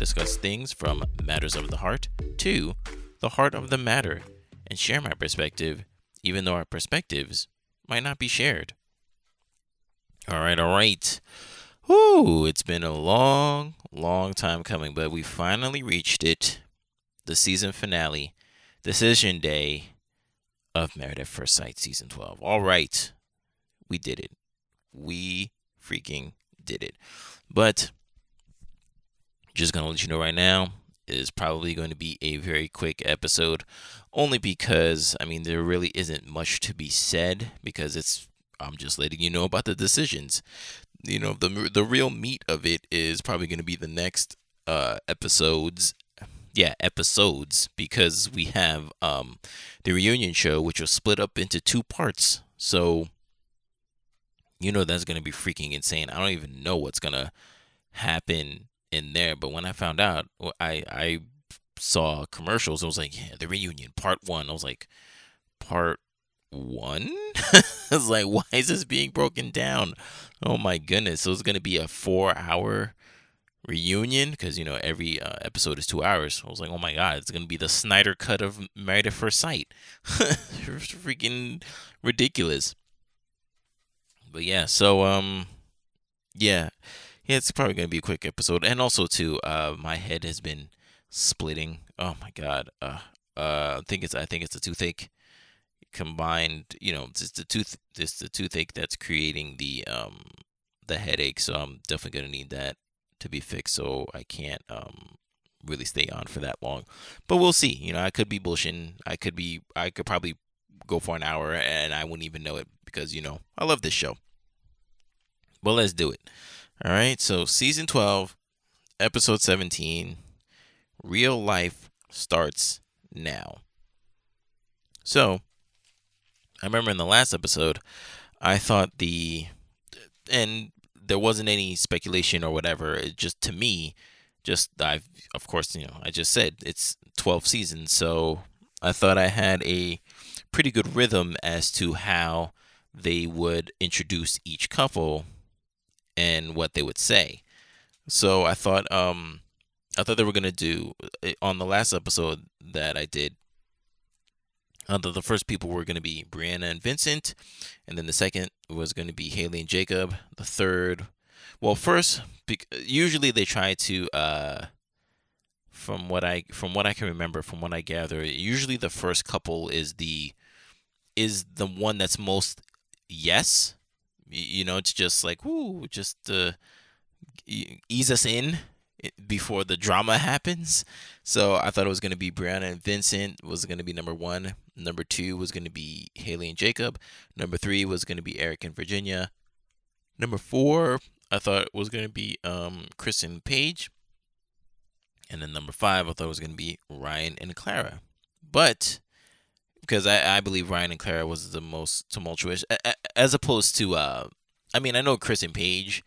discuss things from matters of the heart to the heart of the matter and share my perspective, even though our perspectives might not be shared. All right, all right. Whoo, it's been a long, long time coming, but we finally reached it. The season finale, decision day of Married at First Sight season 12. All right, we did it. We freaking did it. But just gonna let you know right now, is probably going to be a very quick episode, only because I mean there really isn't much to be said because it's I'm just letting you know about the decisions. You know the the real meat of it is probably going to be the next uh, episodes. Yeah, episodes because we have um, the reunion show, which was split up into two parts. So you know that's gonna be freaking insane. I don't even know what's gonna happen in there. But when I found out, I I saw commercials. I was like, yeah, the reunion part one. I was like, part one. I was like, why is this being broken down? Oh my goodness! So it's gonna be a four-hour reunion because you know every uh, episode is two hours. I was like, oh my god, it's gonna be the Snyder cut of Married at First Sight. freaking ridiculous but yeah, so um, yeah, yeah, it's probably gonna be a quick episode, and also too, uh, my head has been splitting. Oh my god, uh, uh, I think it's I think it's a toothache combined. You know, it's the tooth, it's the toothache that's creating the um the headache. So I'm definitely gonna need that to be fixed. So I can't um really stay on for that long. But we'll see. You know, I could be bullshitting. I could be. I could probably go for an hour and I wouldn't even know it because, you know, I love this show. But let's do it. All right. So, season 12, episode 17, real life starts now. So, I remember in the last episode, I thought the, and there wasn't any speculation or whatever. It just to me, just I've, of course, you know, I just said it's 12 seasons. So, I thought I had a pretty good rhythm as to how they would introduce each couple and what they would say. So I thought um I thought they were gonna do eh, on the last episode that I did. The, the first people were gonna be Brianna and Vincent, and then the second was gonna be Haley and Jacob. The third, well, first usually they try to uh from what I from what I can remember, from what I gather, usually the first couple is the is the one that's most yes. You know, it's just like, whoo, just uh, ease us in before the drama happens. So I thought it was going to be Brianna and Vincent was going to be number one. Number two was going to be Haley and Jacob. Number three was going to be Eric and Virginia. Number four, I thought was going to be um, Chris and Paige. And then number five, I thought was going to be Ryan and Clara. But because I, I believe Ryan and Clara was the most tumultuous, as opposed to uh, I mean I know Chris and Paige,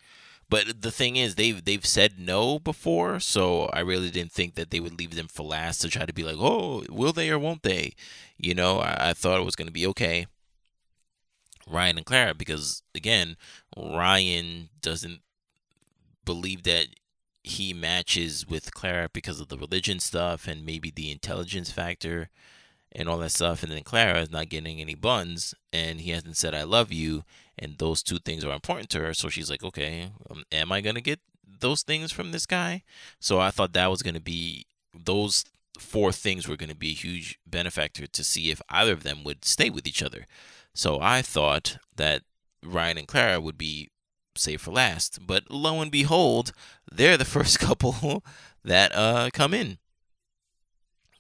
but the thing is they've they've said no before, so I really didn't think that they would leave them for last to try to be like, oh, will they or won't they? You know, I, I thought it was gonna be okay. Ryan and Clara, because again, Ryan doesn't believe that he matches with Clara because of the religion stuff and maybe the intelligence factor and all that stuff. And then Clara is not getting any buns, and he hasn't said "I love you," and those two things are important to her. So she's like, "Okay, um, am I gonna get those things from this guy?" So I thought that was gonna be those four things were gonna be a huge benefactor to see if either of them would stay with each other. So I thought that Ryan and Clara would be saved for last, but lo and behold, they're the first couple that uh come in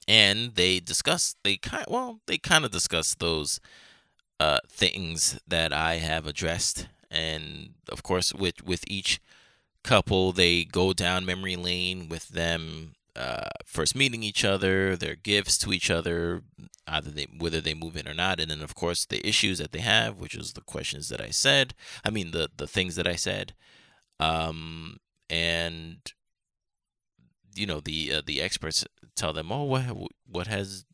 and they discuss they kind well they kind of discuss those uh, things that I have addressed, and of course with with each couple they go down memory lane with them uh, first meeting each other, their gifts to each other, either they whether they move in or not, and then of course the issues that they have, which is the questions that I said. I mean the the things that I said, um, and you know the uh, the experts tell them, oh, what what has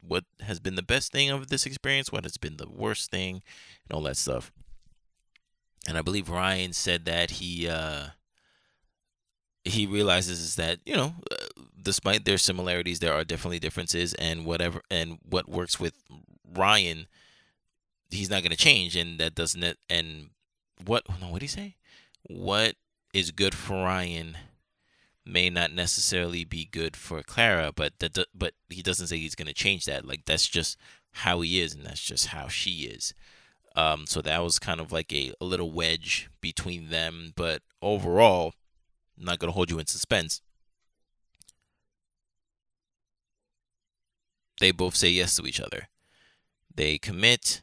what has been the best thing of this experience, what has been the worst thing, and all that stuff. and I believe Ryan said that he uh, he realizes that you know, uh, despite their similarities, there are definitely differences, and whatever and what works with Ryan, he's not going to change, and that doesn't. And what no, what did he say? What is good for Ryan may not necessarily be good for Clara, but that but he doesn't say he's going to change that. Like that's just how he is, and that's just how she is. Um, so that was kind of like a, a little wedge between them. But overall, I'm not going to hold you in suspense. They both say yes to each other. They commit.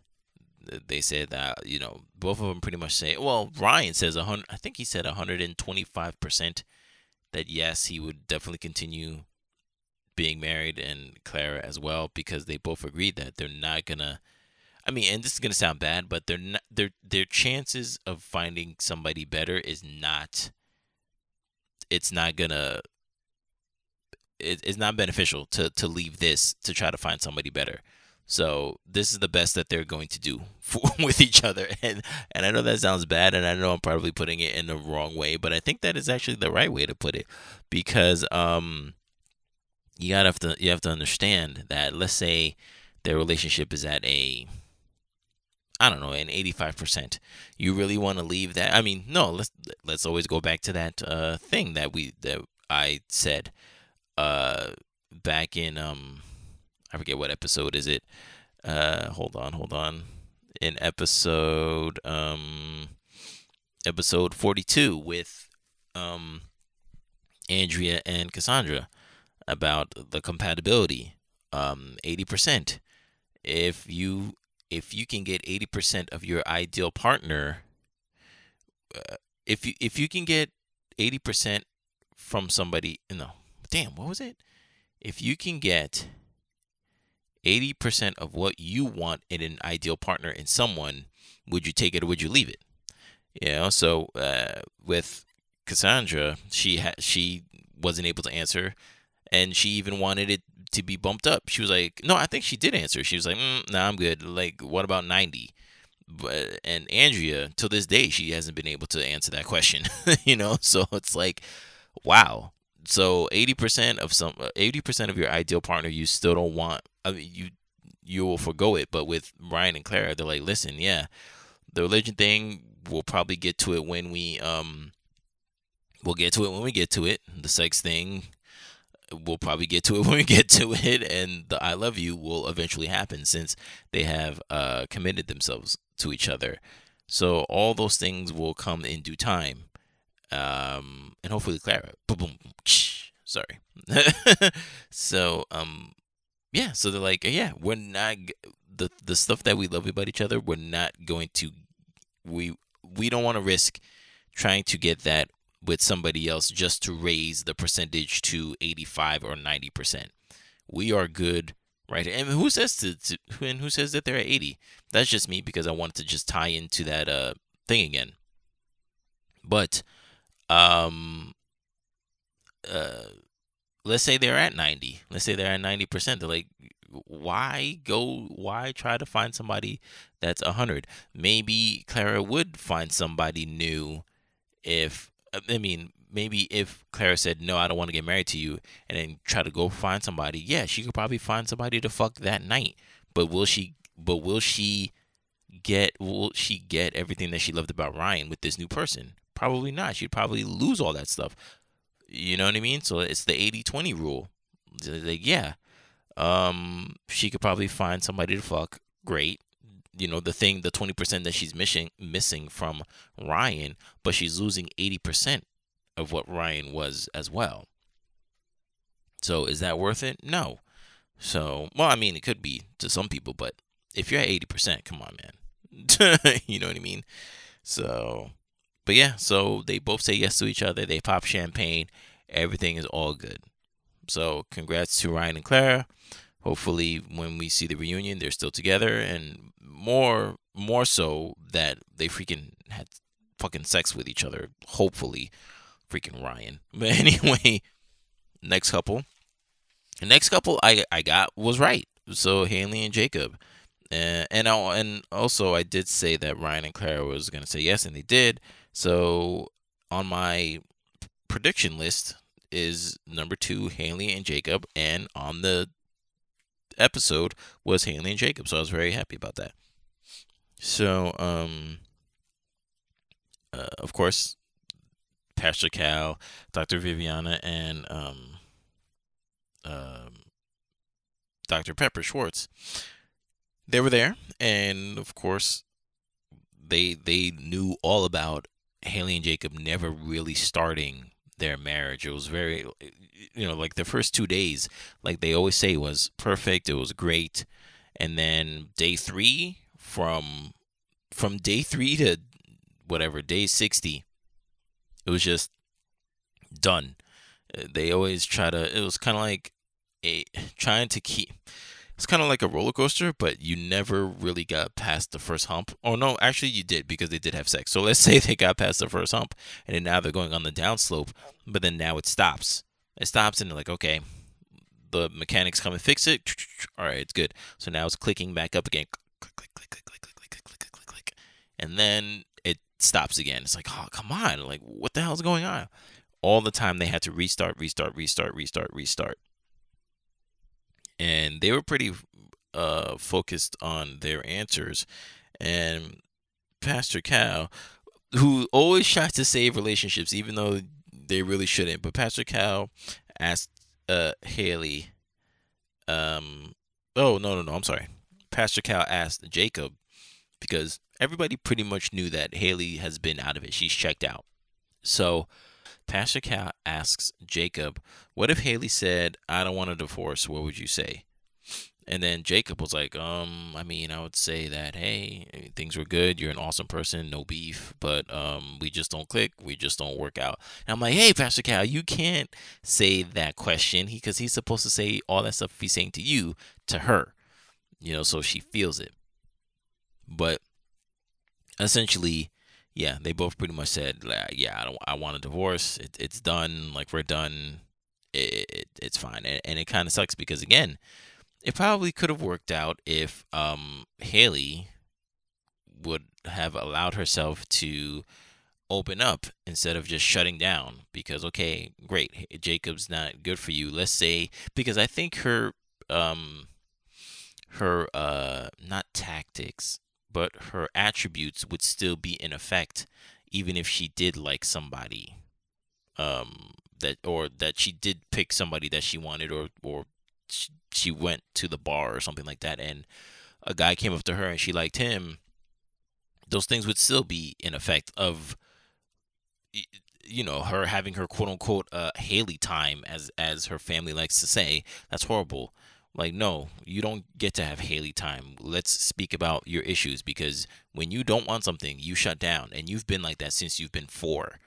They said that you know both of them pretty much say. Well, Ryan says a hundred. I think he said 125 percent that yes, he would definitely continue being married, and Clara as well, because they both agreed that they're not gonna. I mean, and this is gonna sound bad, but they're not. Their their chances of finding somebody better is not it's not gonna it, it's not beneficial to to leave this to try to find somebody better. So this is the best that they're going to do for, with each other, and and I know that sounds bad, and I know I'm probably putting it in the wrong way, but I think that is actually the right way to put it, because um, you gotta have to you have to understand that let's say their relationship is at a I don't know, an 85%. You really want to leave that? I mean, no, let's let's always go back to that uh, thing that we that I said uh, back in um I forget what episode is it. Uh, hold on, hold on. In episode um episode 42 with um Andrea and Cassandra about the compatibility um 80% if you if you can get 80% of your ideal partner uh, if you if you can get 80% from somebody no damn what was it if you can get 80% of what you want in an ideal partner in someone would you take it or would you leave it you know so uh, with cassandra she had she wasn't able to answer and she even wanted it to be bumped up. She was like, no, I think she did answer. She was like, mm, nah, I'm good. Like, what about 90? But and Andrea, to this day, she hasn't been able to answer that question. you know, so it's like, wow. So 80% of some, 80% of your ideal partner, you still don't want. I mean, you you will forego it. But with Ryan and Clara, they're like, listen, yeah, the religion thing, we'll probably get to it when we um, we'll get to it when we get to it. The sex thing, we'll probably get to it when we get to it, and the I love you will eventually happen since they have uh, committed themselves to each other. So all those things will come in due time, um, and hopefully Clara. Boom, boom, sorry. so um, yeah. So they're like, yeah, we're not the the stuff that we love about each other. We're not going to we we don't want to risk trying to get that with somebody else just to raise the percentage to 85 or 90%. We are good right and who says to, to and who says that they're at 80 that's just me because i wanted to just tie into that uh thing again but um uh let's say they're at 90 let's say they're at 90% they're like why go why try to find somebody that's 100 maybe clara would find somebody new if I mean, maybe if Clara said, no, I don't want to get married to you, and then try to go find somebody, yeah, she could probably find somebody to fuck that night. But will she, but will she get, will she get everything that she loved about Ryan with this new person? Probably not. She'd probably lose all that stuff. You know what I mean? So it's the 80 20 rule. Like, yeah, um, she could probably find somebody to fuck. Great. You know the thing the 20% that she's missing missing from Ryan but she's losing 80% of what Ryan was as well. So is that worth it? No. So well I mean it could be to some people but if you're at 80% come on man. You know what I mean? So but yeah so they both say yes to each other. They pop champagne. Everything is all good. So congrats to Ryan and Clara. Hopefully when we see the reunion they're still together and more more so that they freaking had fucking sex with each other. Hopefully freaking ryan. But anyway next couple. The next couple i i got was right. So haley and jacob. And and I, and also I did say that Ryan and Clara was gonna say yes, and they did. So on my prediction list is number two Haley and Jacob, and on the episode was Haley and Jacob. So I was very happy about that. So um, uh, of course, Pastor Cal, Dr. Viviana, and um, um, Dr. Pepper Schwartz they were there, and of course, they they knew all about Haley and Jacob never really starting their marriage. It was very, you know, like the first two days, like they always say, was perfect. It was great, and then day three, from from day three to whatever day sixty, it was just done. They always try to. It was kind of like a trying to keep it's kind of like a roller coaster, but you never really got past the first hump. Oh no, actually you did because they did have sex. So let's say they got past the first hump and then now they're going on the downslope, but then now it stops. It stops and they're like, okay, the mechanics come and fix it. All right, it's good. So now it's clicking back up again. Click, click, click, click, click, click, click, click, click, click, click. And then it stops again. It's like, oh, come on. Like, what the hell's going on? All the time they had to restart, restart, restart, restart, restart and they were pretty uh, focused on their answers. And Pastor Cal, who always tries to save relationships, even though they really shouldn't, but Pastor Cal asked uh, Haley, um, oh, no, no, no, I'm sorry. Pastor Cal asked Jacob because everybody pretty much knew that Haley has been out of it. She's checked out. So Pastor Cal asks Jacob, What if Haley said, I don't want a divorce? What would you say? And then Jacob was like, um, I mean, I would say that, hey, things were good. You're an awesome person, no beef, but um, we just don't click. We just don't work out. And I'm like, hey, Pastor Cal, you can't say that question because he's supposed to say all that stuff he's saying to you to her, you know, so she feels it. But essentially, yeah, they both pretty much said, yeah, I don't, I want a divorce. It, it's done. Like we're done. It, it it's fine. And, and it kind of sucks because again, it probably could have worked out if um Haley would have allowed herself to open up instead of just shutting down because okay great jacob's not good for you let's say because i think her um her uh not tactics but her attributes would still be in effect even if she did like somebody um that or that she did pick somebody that she wanted or or she went to the bar or something like that and a guy came up to her and she liked him those things would still be in effect of you know her having her quote unquote uh Haley time as as her family likes to say. That's horrible like, no, you don't get to have Haley time. Let's speak about your issues because when you don't want something, you shut down. And you've been like that since you've been four.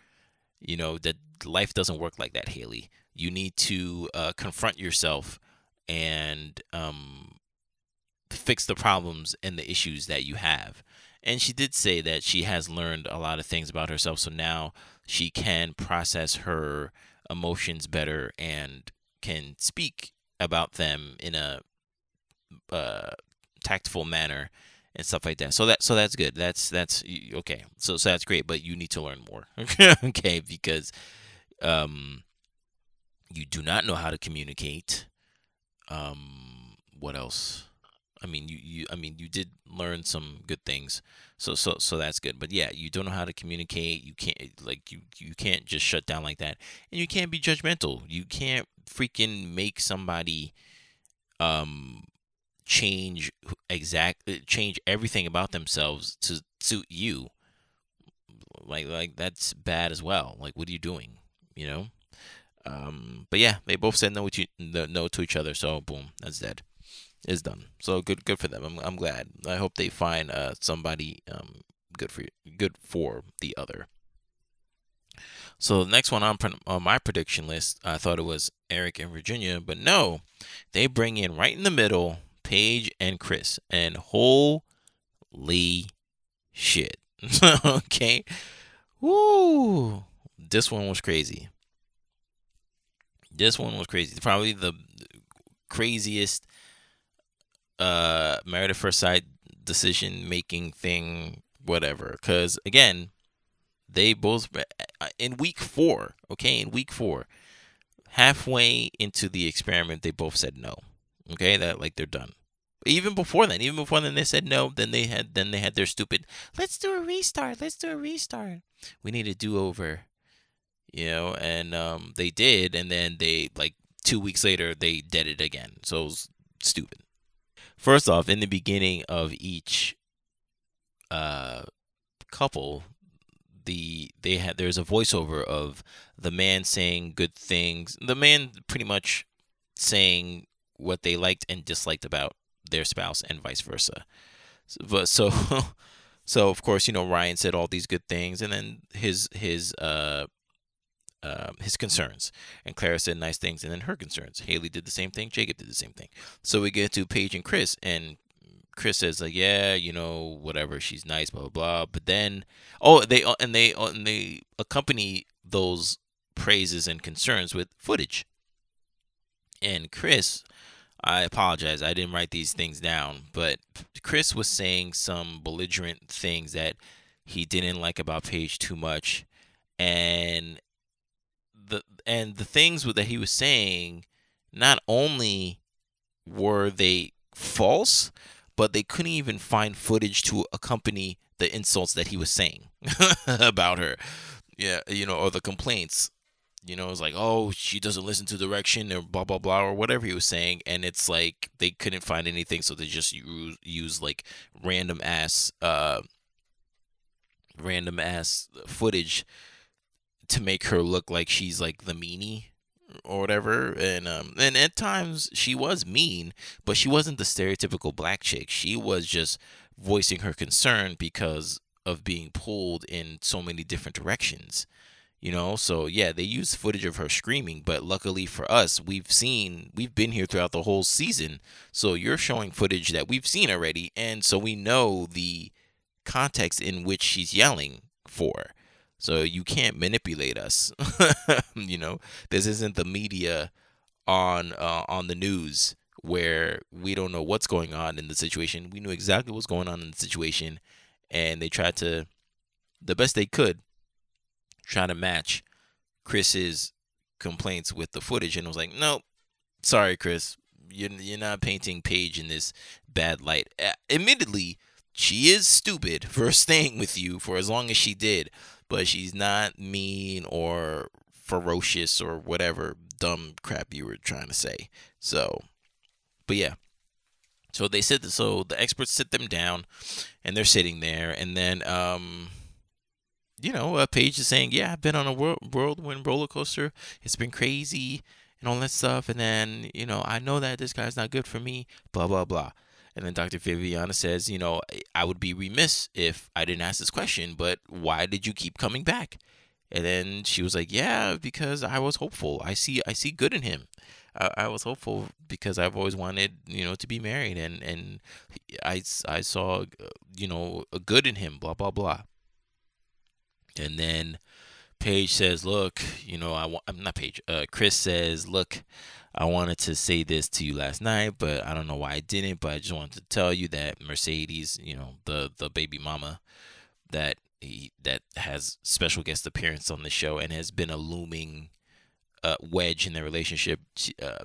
You know, that life doesn't work like that, Haley. You need to uh, confront yourself and um, fix the problems and the issues that you have. And she did say that she has learned a lot of things about herself. So now she can process her emotions better and can speak about them in a uh, tactful manner and stuff like that. So that so that's good. That's that's okay. So so that's great, but you need to learn more. okay, because um you do not know how to communicate. Um what else? I mean, you, you I mean, you did learn some good things. So so so that's good. But yeah, you don't know how to communicate. You can't like you you can't just shut down like that. And you can't be judgmental. You can't freaking make somebody um change exact uh, change everything about themselves to suit you like like that's bad as well like what are you doing you know um but yeah they both said no to no to each other so boom that's dead it's done. So good good for them. I'm, I'm glad. I hope they find uh somebody um good for good for the other. So the next one on, on my prediction list, I thought it was Eric and Virginia, but no, they bring in right in the middle Paige and Chris, and holy shit, okay, woo, this one was crazy. This one was crazy. Probably the craziest uh married at first sight decision making thing, whatever. Because again, they both uh, in week four, okay, in week four, halfway into the experiment, they both said no. Okay, that like they're done. Even before then, even before then, they said no. Then they had then they had their stupid. Let's do a restart. Let's do a restart. We need a do over. You know, and um, they did, and then they like two weeks later they did it again. So it was stupid. First off, in the beginning of each uh, couple, the they had there's a voiceover of the man saying good things. The man pretty much saying what they liked and disliked about their spouse and vice versa. So, but so so of course, you know, Ryan said all these good things and then his his uh uh, his concerns, and Clara said nice things, and then her concerns. Haley did the same thing. Jacob did the same thing. So we get to Paige and Chris, and Chris says like, yeah, you know, whatever, she's nice, blah blah blah. But then, oh, they uh, and they uh, and they accompany those praises and concerns with footage. And Chris, I apologize, I didn't write these things down, but Chris was saying some belligerent things that he didn't like about Paige too much, and the and the things that he was saying, not only were they false, but they couldn't even find footage to accompany the insults that he was saying about her. Yeah, you know, or the complaints. You know, it's like, oh, she doesn't listen to direction or blah blah blah or whatever he was saying, and it's like they couldn't find anything, so they just use, use like random ass, uh, random ass footage to make her look like she's like the meanie or whatever and um and at times she was mean but she wasn't the stereotypical black chick. She was just voicing her concern because of being pulled in so many different directions you know? So yeah they used footage of her screaming but luckily for us we've seen we've been here throughout the whole season. So you're showing footage that we've seen already and so we know the context in which she's yelling for so you can't manipulate us. you know, this isn't the media on uh, on the news where we don't know what's going on in the situation. We knew exactly what's going on in the situation, and they tried to, the best they could, try to match Chris's complaints with the footage, and it was like, nope, sorry, Chris, you're you're not painting Paige in this bad light. Uh, admittedly, she is stupid for staying with you for as long as she did, but she's not mean or ferocious or whatever dumb crap you were trying to say. So, but yeah. So they said so the experts sit them down and they're sitting there and then um you know, uh, Paige is saying, "Yeah, I've been on a whirl- whirlwind roller coaster. It's been crazy and all that stuff. And then, you know, I know that this guy's not good for me. Blah blah blah." And then Dr. Viviana says, you know, I would be remiss if I didn't ask this question, but why did you keep coming back? And then she was like, yeah, because I was hopeful. I see, I see good in him. I, I was hopeful because I've always wanted, you know, to be married, and and I, I saw, you know, a good in him. Blah blah blah. And then Paige says, "Look, you know, I want. I'm not Paige. Uh, Chris says, look, I wanted to say this to you last night, but I don't know why I didn't. But I just wanted to tell you that Mercedes, you know, the the baby mama that he, that has special guest appearance on the show and has been a looming uh, wedge in their relationship. Uh,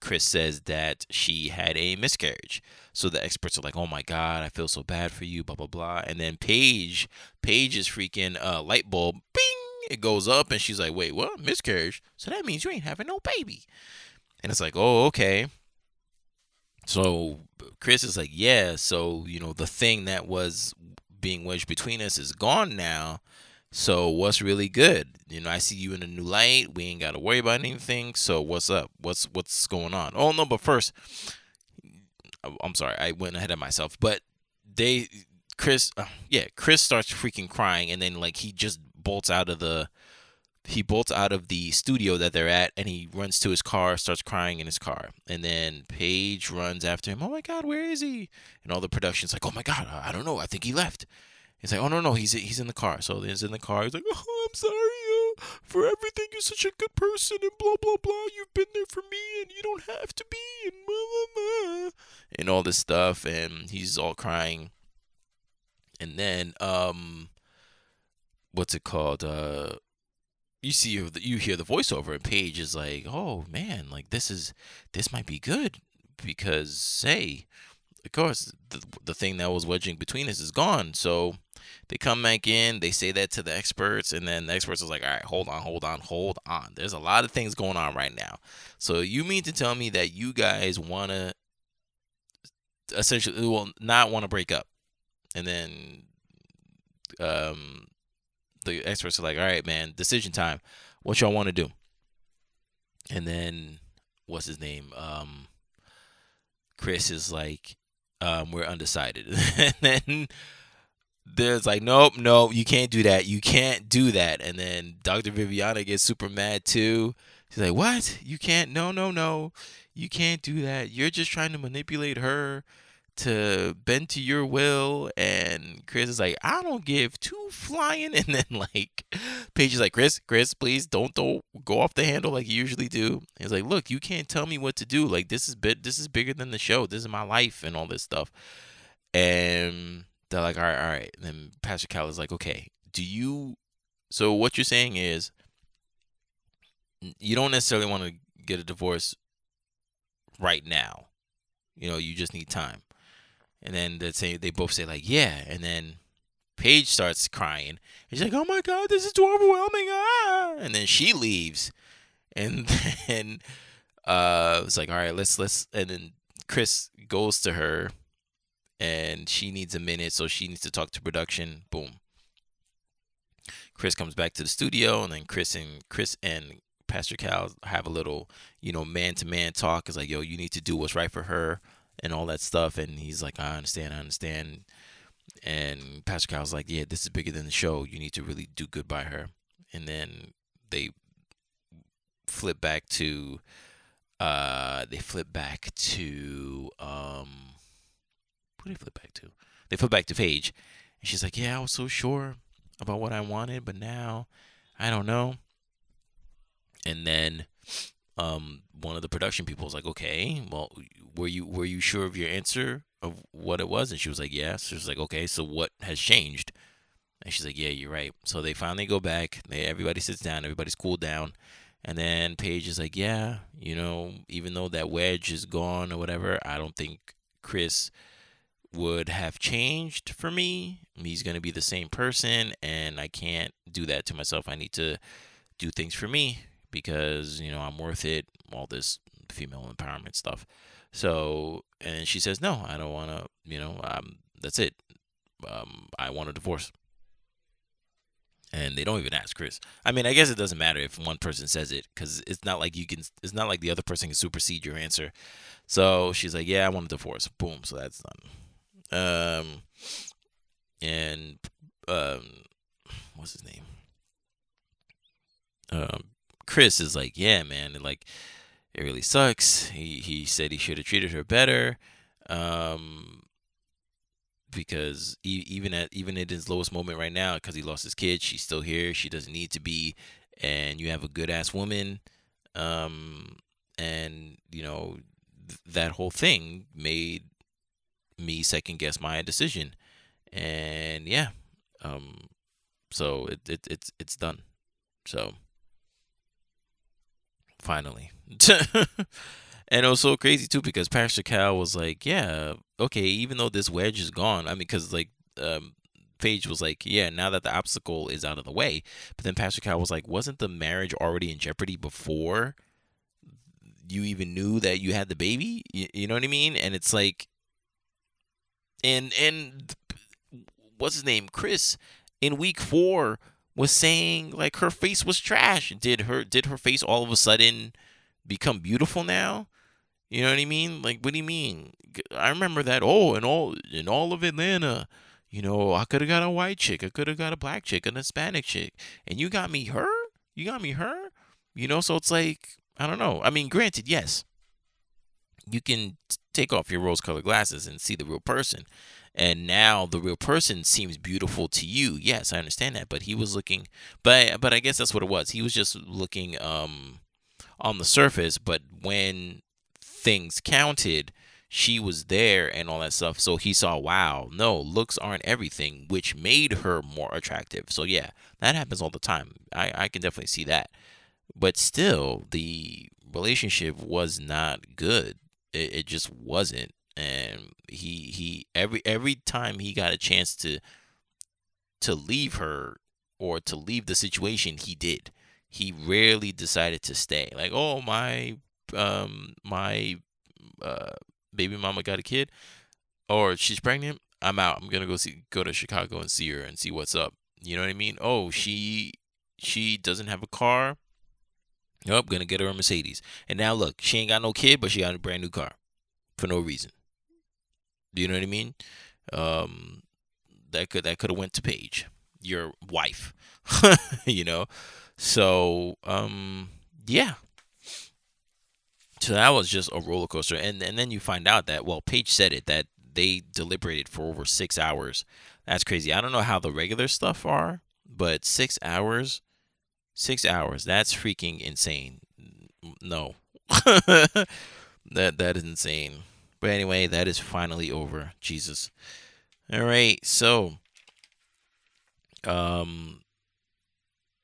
Chris says that she had a miscarriage. So the experts are like, "Oh my God, I feel so bad for you." Blah blah blah. And then Paige, Paige's freaking uh, light bulb, bing, it goes up, and she's like, "Wait, what? Miscarriage? So that means you ain't having no baby." And it's like, oh, okay. So Chris is like, yeah, so, you know, the thing that was being wedged between us is gone now. So what's really good? You know, I see you in a new light. We ain't got to worry about anything. So what's up? What's what's going on? Oh no, but first, I'm sorry, I went ahead of myself. But they, Chris, uh, yeah, Chris starts freaking crying, and then like he just bolts out of the he bolts out of the studio that they're at and he runs to his car, starts crying in his car. And then Paige runs after him. Oh my God, where is he? And all the production's like, oh my God, I don't know. I think he left. He's like, oh no, no, he's he's in the car. So he's in the car. He's like, oh, I'm sorry uh, for everything. You're such a good person and blah blah blah. You've been there for me and you don't have to be and blah blah blah and all this stuff. And he's all crying. and then um, what's it called? Uh, you see you hear the voiceover and Paige is like, "Oh man, like this is this might be good because say, of course, the the thing that was wedging between us is gone. So they come back in, they say that to the experts, and then the experts is like, "All right, hold on, hold on, hold on. There's a lot of things going on right now. So you mean to tell me that you guys want to essentially will not want to break up?" And then um the experts are like, all right, man, decision time. What y'all want to do? And then what's his name? Um, Chris is like, um, we're undecided. and then there's like, nope, no, you can't do that. You can't do that. And then Dr. Viviana gets super mad too. She's like, what? You can't? No, no, no. You can't do that. You're just trying to manipulate her to bend to your will and chris is like i don't give two flying and then like paige is like chris chris please don't don't go off the handle like you usually do. He's like look you can't tell me what to do. Like this is bit this is bigger than the show. This is my life and all this stuff. And they're like all right all right. And then pastor cal is like okay do you so what you're saying is you don't necessarily want to get a divorce right now. You know you just need time and then they say they both say like yeah, and then Paige starts crying. And She's like, "Oh my god, this is too overwhelming!" Ah! And then she leaves, and then uh, it's like, "All right, let's let's." And then Chris goes to her, and she needs a minute, so she needs to talk to production. Boom. Chris comes back to the studio, and then Chris and Chris and Pastor Cal have a little, you know, man to man talk. It's like, yo, you need to do what's right for her and all that stuff. And he's like, I understand, I understand. And Pastor Cal's like, yeah, this is bigger than the show. You need to really do good by her. And then they flip back to, uh, they flip back to, um, what did they flip back to? They flip back to Paige. And she's like, yeah, I was so sure about what I wanted, but now I don't know. And then um, one of the production people was like, "Okay, well, were you were you sure of your answer of what it was?" And she was like, "Yes." She was like, "Okay, so what has changed?" And she's like, "Yeah, you're right." So they finally go back. They everybody sits down. Everybody's cooled down. And then Paige is like, "Yeah, you know, even though that wedge is gone or whatever, I don't think Chris." would have changed for me. He's to be the same person, and I can't do that to myself. I need to do things for me because you know I'm worth it. All this female empowerment stuff. So and she says no, I don't want to. You know, um, that's it. Um, I want a divorce. And they don't even ask Chris. I mean, I guess it doesn't matter if one person says it because it's not like you can. It's not like the other person can supersede your answer. So she's like, "Yeah, I want a divorce." Boom. So that's done. Um, and um, what's his name? Um, Chris is like, yeah, man, like it really sucks. He he said he should have treated her better, um, because he, even at even at his lowest moment right now, because he lost his kid, she's still here. She doesn't need to be, and you have a good ass woman, um, and you know th- that whole thing made me second guess my decision, and yeah, um, so it, it it's it's done, so finally. and it was so crazy too because Pastor Cal was like, "Yeah, okay, even though this wedge is gone, I mean, because like um, was like, "Yeah, now that the obstacle is out of the way," but then Pastor Cal was like, "Wasn't the marriage already in jeopardy before you even knew that you had the baby?" You, you know what I mean? And it's like, and and what's his name, Chris, in week four was saying like her face was trash. Did her did her face all of a sudden become beautiful now? You know what I mean? Like what do you mean? I remember that oh and all in all of Atlanta, you know, I could have got a white chick, I could have got a black chick, an Hispanic chick, and you got me her? You got me her? You know, so it's like I don't know. I mean, granted, yes. You can take off your rose-colored glasses and see the real person and now the real person seems beautiful to you. Yes, I understand that, but he was looking, but but I guess that's what it was. He was just looking um on the surface, but when things counted, she was there and all that stuff. So he saw, wow, no, looks aren't everything, which made her more attractive. So yeah, that happens all the time. I, I can definitely see that. But still, the relationship was not good. It, it just wasn't. And he he every every time he got a chance to to leave her or to leave the situation, he did. He rarely decided to stay. Like, oh my um my uh baby mama got a kid or she's pregnant, I'm out. I'm gonna go see go to Chicago and see her and see what's up. You know what I mean? Oh, she she doesn't have a car. Nope, gonna get her a Mercedes. And now look, she ain't got no kid, but she got a brand new car for no reason. Do you know what I mean? Um, that could that could have went to Paige, your wife. you know, so um, yeah, so that was just a roller coaster. And and then you find out that well, Paige said it that they deliberated for over six hours. That's crazy. I don't know how the regular stuff are, but six hours, six hours. That's freaking insane. No, that that is insane. But anyway, that is finally over. Jesus. All right, so um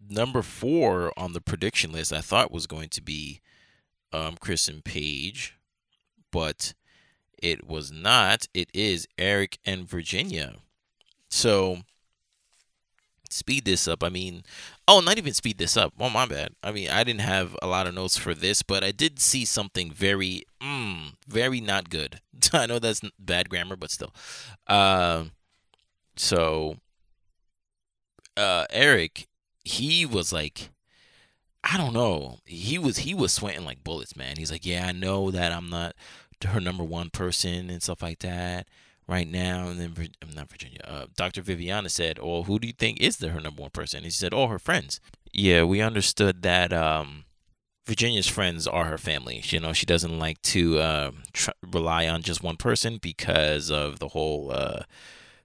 number four on the prediction list I thought was going to be um, Chris and Paige, but it was not. It is Eric and Virginia. So speed this up. I mean, oh, not even speed this up. Oh, my bad. I mean, I didn't have a lot of notes for this, but I did see something very, mm, very not good. I know that's bad grammar, but still. Uh, so, uh, Eric, he was like, I don't know. He was he was sweating like bullets, man. He's like, yeah, I know that I'm not her number one person and stuff like that right now. And then I'm not Virginia. Uh, Dr. Viviana said, "Oh, who do you think is the her number one person?" he said, "Oh, her friends." Yeah, we understood that. Um, Virginia's friends are her family. You know, she doesn't like to uh, tr- rely on just one person because of the whole uh,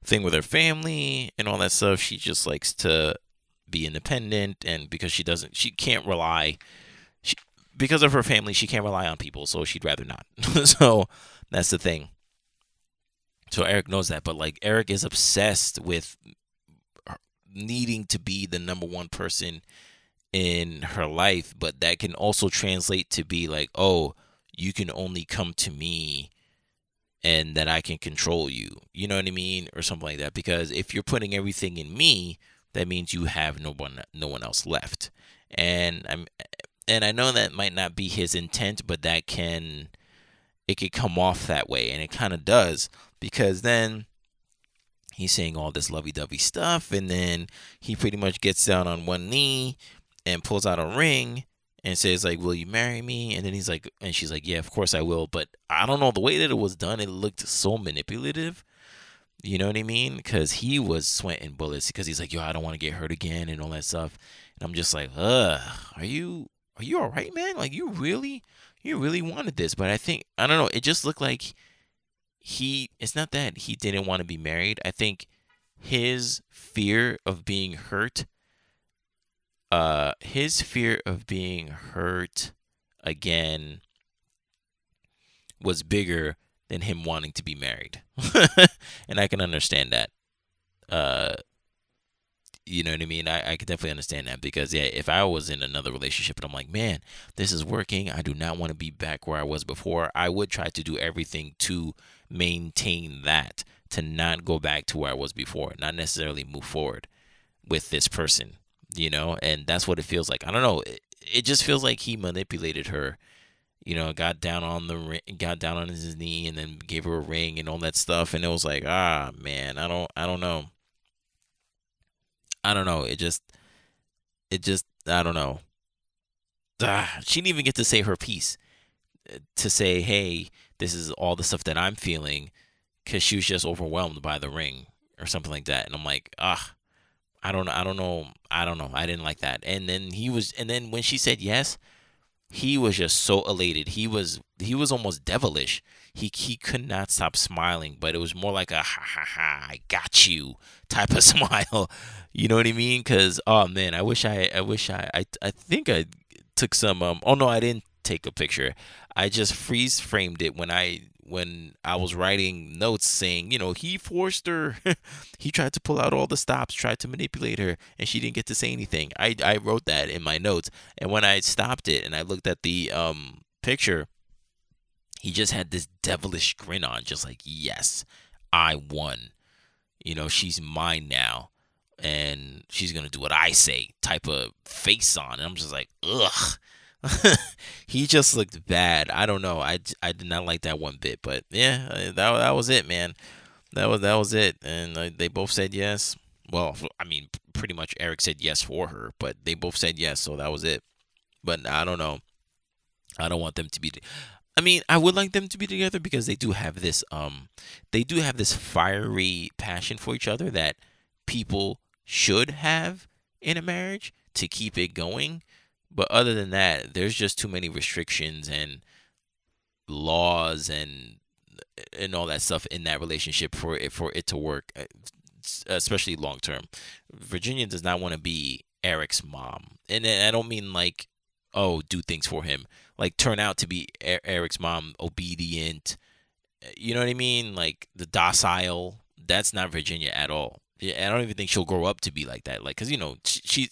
thing with her family and all that stuff. She just likes to be independent and because she doesn't she can't rely she, because of her family she can't rely on people so she'd rather not so that's the thing so eric knows that but like eric is obsessed with needing to be the number one person in her life but that can also translate to be like oh you can only come to me and that I can control you. You know what I mean? Or something like that. Because if you're putting everything in me, that means you have no one no one else left. And I'm and I know that might not be his intent, but that can it could come off that way and it kind of does because then he's saying all this lovey-dovey stuff and then he pretty much gets down on one knee and pulls out a ring and says like will you marry me and then he's like and she's like yeah of course i will but i don't know the way that it was done it looked so manipulative you know what I mean? Because he was sweating bullets because he's like, yo, I don't want to get hurt again and all that stuff. And I'm just like, ugh, are you are you all right, man? Like you really you really wanted this, but I think I don't know. It just looked like he. It's not that he didn't want to be married. I think his fear of being hurt. Uh, his fear of being hurt again was bigger than him wanting to be married. and I can understand that. Uh, you know what I mean? I, I can definitely understand that because yeah, if I was in another relationship and I'm like, man, this is working, I do not want to be back where I was before. I would try to do everything to maintain that, to not go back to where I was before, not necessarily move forward with this person, you know. And that's what it feels like. I don't know. It, it just feels like he manipulated her you know, got down on the got down on his knee, and then gave her a ring and all that stuff. And it was like, ah, man, I don't, I don't know. I don't know. It just, it just, I don't know. Ah, she didn't even get to say her piece uh, to say, hey, this is all the stuff that I'm feeling, because she was just overwhelmed by the ring or something like that. And I'm like, ah, I don't know, I don't know, I don't know. I didn't like that. And then he was, and then when she said yes, he was just so elated. He was he was almost devilish. He he could not stop smiling, but it was more like a ha ha ha, I got you type of smile. You know what I mean? Cause oh man, I wish I I wish I I, I think I took some um oh no I didn't take a picture. I just freeze framed it when I when I was writing notes saying, you know, he forced her, he tried to pull out all the stops, tried to manipulate her, and she didn't get to say anything. I I wrote that in my notes, and when I stopped it and I looked at the um picture, he just had this devilish grin on, just like, yes, I won. You know, she's mine now and she's gonna do what I say type of face on. And I'm just like, ugh. he just looked bad. I don't know. I, I did not like that one bit, but yeah, uh, that that was it, man. That was that was it, and uh, they both said yes. Well, I mean, pretty much Eric said yes for her, but they both said yes, so that was it. But I don't know. I don't want them to be. I mean, I would like them to be together because they do have this um, they do have this fiery passion for each other that people should have in a marriage to keep it going. But other than that, there's just too many restrictions and laws and and all that stuff in that relationship for it for it to work, uh, especially long term. Virginia does not want to be Eric's mom, and I don't mean like oh do things for him, like turn out to be Eric's mom, obedient. You know what I mean? Like the docile. That's not Virginia at all. I don't even think she'll grow up to be like that. Like, cause you know, she, she,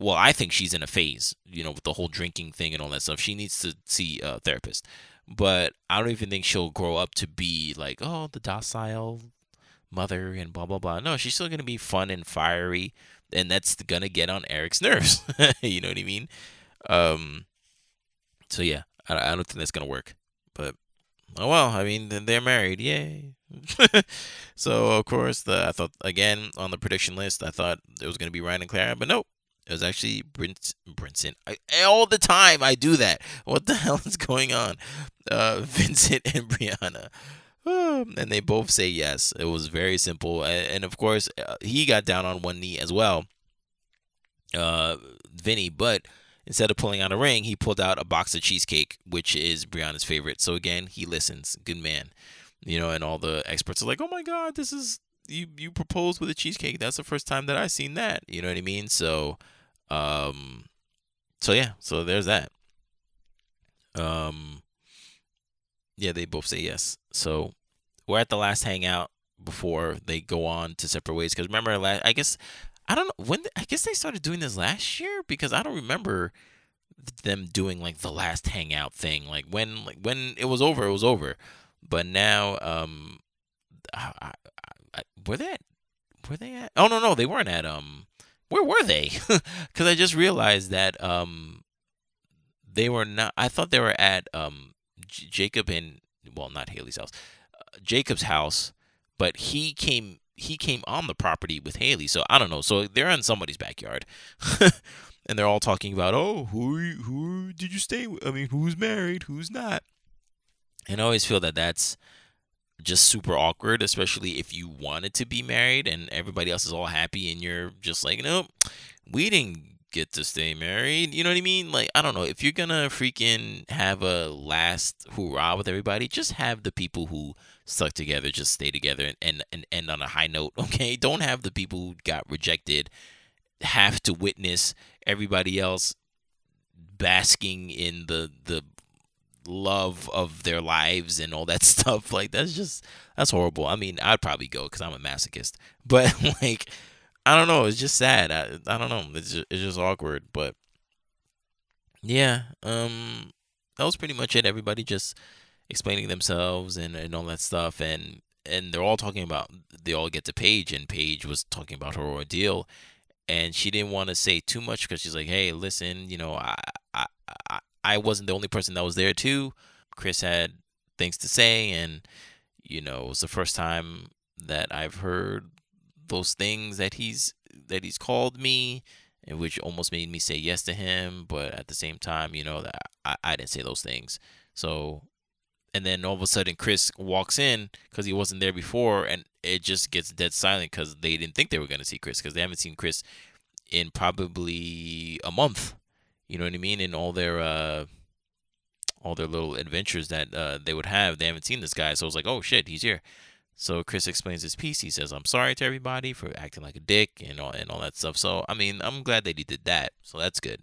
well, I think she's in a phase, you know, with the whole drinking thing and all that stuff. She needs to see a therapist, but I don't even think she'll grow up to be like, oh, the docile mother and blah blah blah. No, she's still gonna be fun and fiery, and that's gonna get on Eric's nerves. you know what I mean? Um, so yeah, I, I don't think that's gonna work, but oh well. I mean, they're married, yay. so of course, the I thought again on the prediction list, I thought it was gonna be Ryan and Clara, but nope. It was actually Brent, Brinson. I, all the time I do that. What the hell is going on? Uh, Vincent and Brianna. And they both say yes. It was very simple. And, and of course, uh, he got down on one knee as well, uh, Vinny. But instead of pulling out a ring, he pulled out a box of cheesecake, which is Brianna's favorite. So again, he listens. Good man you know, and all the experts are like, "Oh my God, this is you you proposed with a cheesecake. That's the first time that I've seen that." You know what I mean? So, um, so yeah, so there's that. Um, yeah, they both say yes. So we're at the last hangout before they go on to separate ways. Because remember, last I guess I don't know when I guess they started doing this last year because I don't remember them doing like the last hangout thing. Like when like when it was over, it was over. But now, um, I, I, were they at, were they at? Oh no, no, they weren't at. Um, where were they? Because I just realized that um, they were not. I thought they were at um, J- Jacob and well, not Haley's house, uh, Jacob's house, but he came he came on the property with Haley. So I don't know. So they're in somebody's backyard. and they're all talking about, oh, who who did you stay with? I mean, who's married, who's not? And I always feel that that's just super awkward, especially if you wanted to be married and everybody else is all happy and you're just like, nope, we didn't get to stay married. You know what I mean? Like, I don't know. If you're gonna freaking have a last hurrah with everybody, just have the people who stuck together just stay together and, and, and end on a high note, okay? Don't have the people who got rejected have to witness everybody else basking in the the love of their lives and all that stuff. Like that's just that's horrible. I mean, I'd probably go because I'm a masochist, but like I don't know. It's just sad. I I don't know. It's just, it's just awkward. But yeah, um, that was pretty much it. Everybody just explaining themselves and and all that stuff and and they're all talking about they all get to Paige and Paige was talking about her ordeal and she didn't want to say too much because she's like, hey, listen, you know, I, I, I, I wasn't the only person that was there too. Chris had things to say, and you know, it was the first time that I've heard those things that he's that he's called me, and which almost made me say yes to him. But at the same time, you know, that I, I didn't say those things. So, and then all of a sudden, Chris walks in because he wasn't there before, and it just gets dead silent because they didn't think they were gonna see Chris because they haven't seen Chris in probably a month. You know what I mean? In all their uh, all their little adventures that uh, they would have, they haven't seen this guy. So it's like, oh shit, he's here. So Chris explains his piece. He says, "I'm sorry to everybody for acting like a dick and all and all that stuff." So I mean, I'm glad that he did that. So that's good.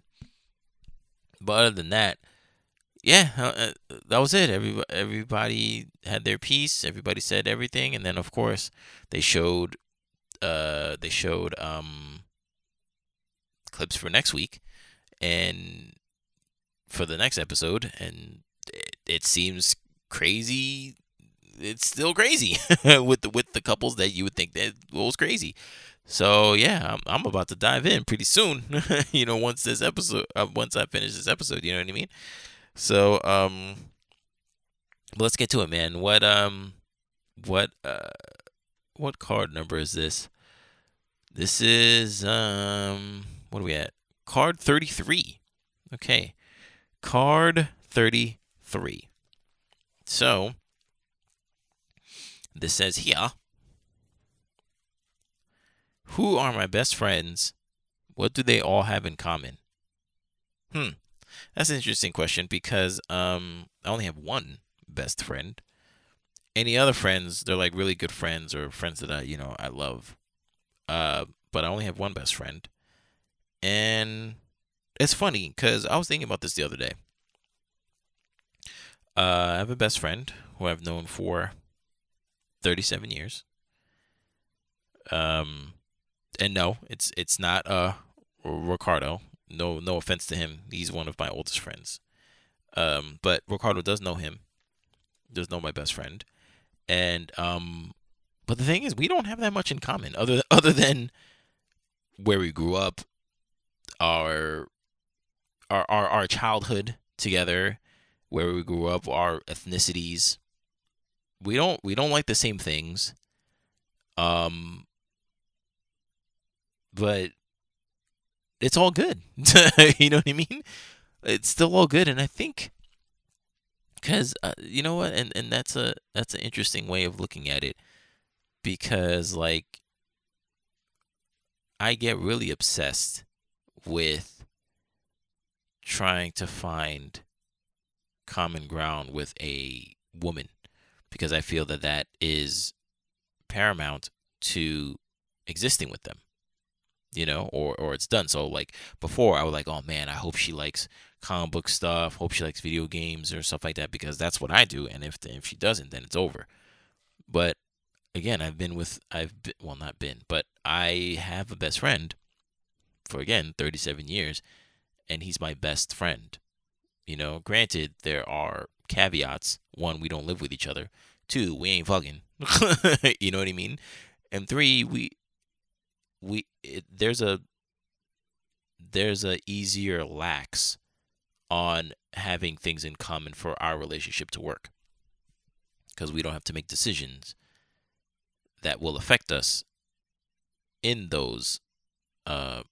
But other than that, yeah, uh, uh, that was it. Everybody, everybody had their piece. Everybody said everything, and then of course they showed, uh, they showed um clips for next week, and for the next episode, and it, it seems crazy. It's still crazy with the with the couples that you would think that was crazy. So yeah, I'm, I'm about to dive in pretty soon. you know, once this episode, uh, once I finish this episode, you know what I mean. So um, let's get to it, man. What um, what uh, what card number is this? This is um, what are we at? Card thirty three. Okay, card thirty three. So this says here who are my best friends? What do they all have in common? Hmm. That's an interesting question because um I only have one best friend. Any other friends, they're like really good friends or friends that I, you know, I love. Uh but I only have one best friend. And it's funny cuz I was thinking about this the other day. Uh I have a best friend who I've known for 37 years. Um and no, it's it's not uh Ricardo. No no offense to him. He's one of my oldest friends. Um, but Ricardo does know him. Does know my best friend. And um but the thing is we don't have that much in common other other than where we grew up, our our our, our childhood together, where we grew up, our ethnicities. We don't we don't like the same things. Um but it's all good. you know what I mean? It's still all good, and I think because uh, you know what, and and that's a that's an interesting way of looking at it because like I get really obsessed with trying to find common ground with a woman because I feel that that is paramount to existing with them you know, or or it's done. So like before, I was like, oh man, I hope she likes comic book stuff. Hope she likes video games or stuff like that because that's what I do. And if if she doesn't, then it's over. But again, I've been with I've been, well not been, but I have a best friend for again 37 years, and he's my best friend. You know, granted there are caveats. One, we don't live with each other. Two, we ain't fucking. you know what I mean? And three, we we it, there's a there's a easier lax on having things in common for our relationship to work because we don't have to make decisions that will affect us in those uh,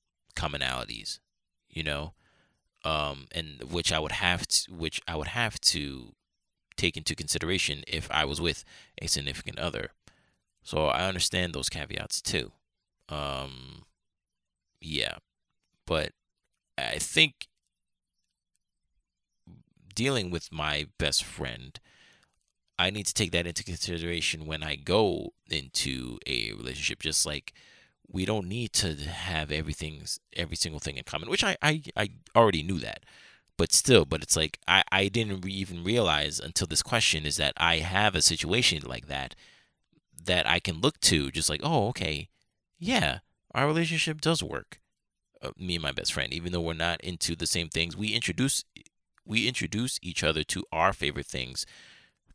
commonalities you know um, and which I would have to which I would have to take into consideration if I was with a significant other so I understand those caveats too um, yeah, but I think dealing with my best friend, I need to take that into consideration when I go into a relationship. Just like we don't need to have everything, every single thing in common, which I, I, I already knew that. But still, but it's like I, I didn't even realize until this question is that I have a situation like that that I can look to, just like, oh, okay, yeah, our relationship does work. Uh, me and my best friend, even though we're not into the same things, we introduce we introduce each other to our favorite things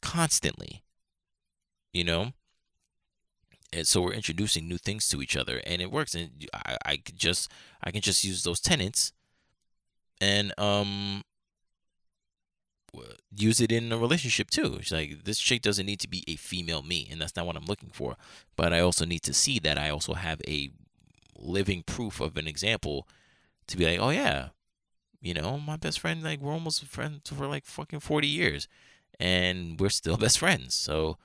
constantly. You know, and so we're introducing new things to each other, and it works. And I, I could just I can just use those tenants, and um, use it in a relationship too. It's like this chick doesn't need to be a female me, and that's not what I'm looking for. But I also need to see that I also have a living proof of an example to be like, oh yeah, you know, my best friend, like we're almost friends for like fucking 40 years, and we're still best friends. So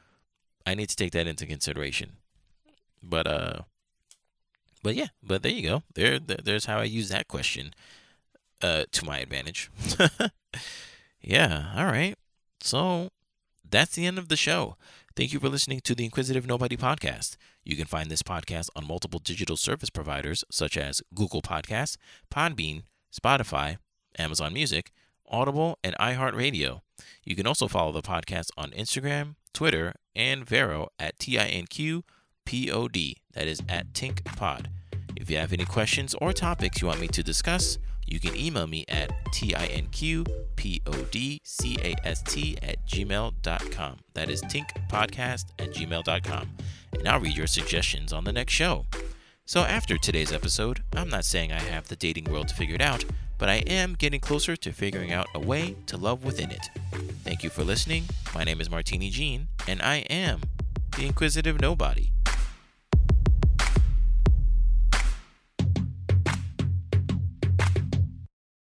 I need to take that into consideration. But uh, but yeah, but there you go. There, there there's how I use that question uh to my advantage. yeah, all right. So that's the end of the show. Thank you for listening to the Inquisitive Nobody podcast. You can find this podcast on multiple digital service providers such as Google Podcasts, Podbean, Spotify, Amazon Music, Audible, and iHeartRadio. You can also follow the podcast on Instagram, Twitter, and Vero at TINQPOD. That is at TinkPod. If you have any questions or topics you want me to discuss, you can email me at tinqpodcast at gmail.com. That is tinkpodcast at gmail.com. And I'll read your suggestions on the next show. So, after today's episode, I'm not saying I have the dating world figured out, but I am getting closer to figuring out a way to love within it. Thank you for listening. My name is Martini Jean, and I am the Inquisitive Nobody.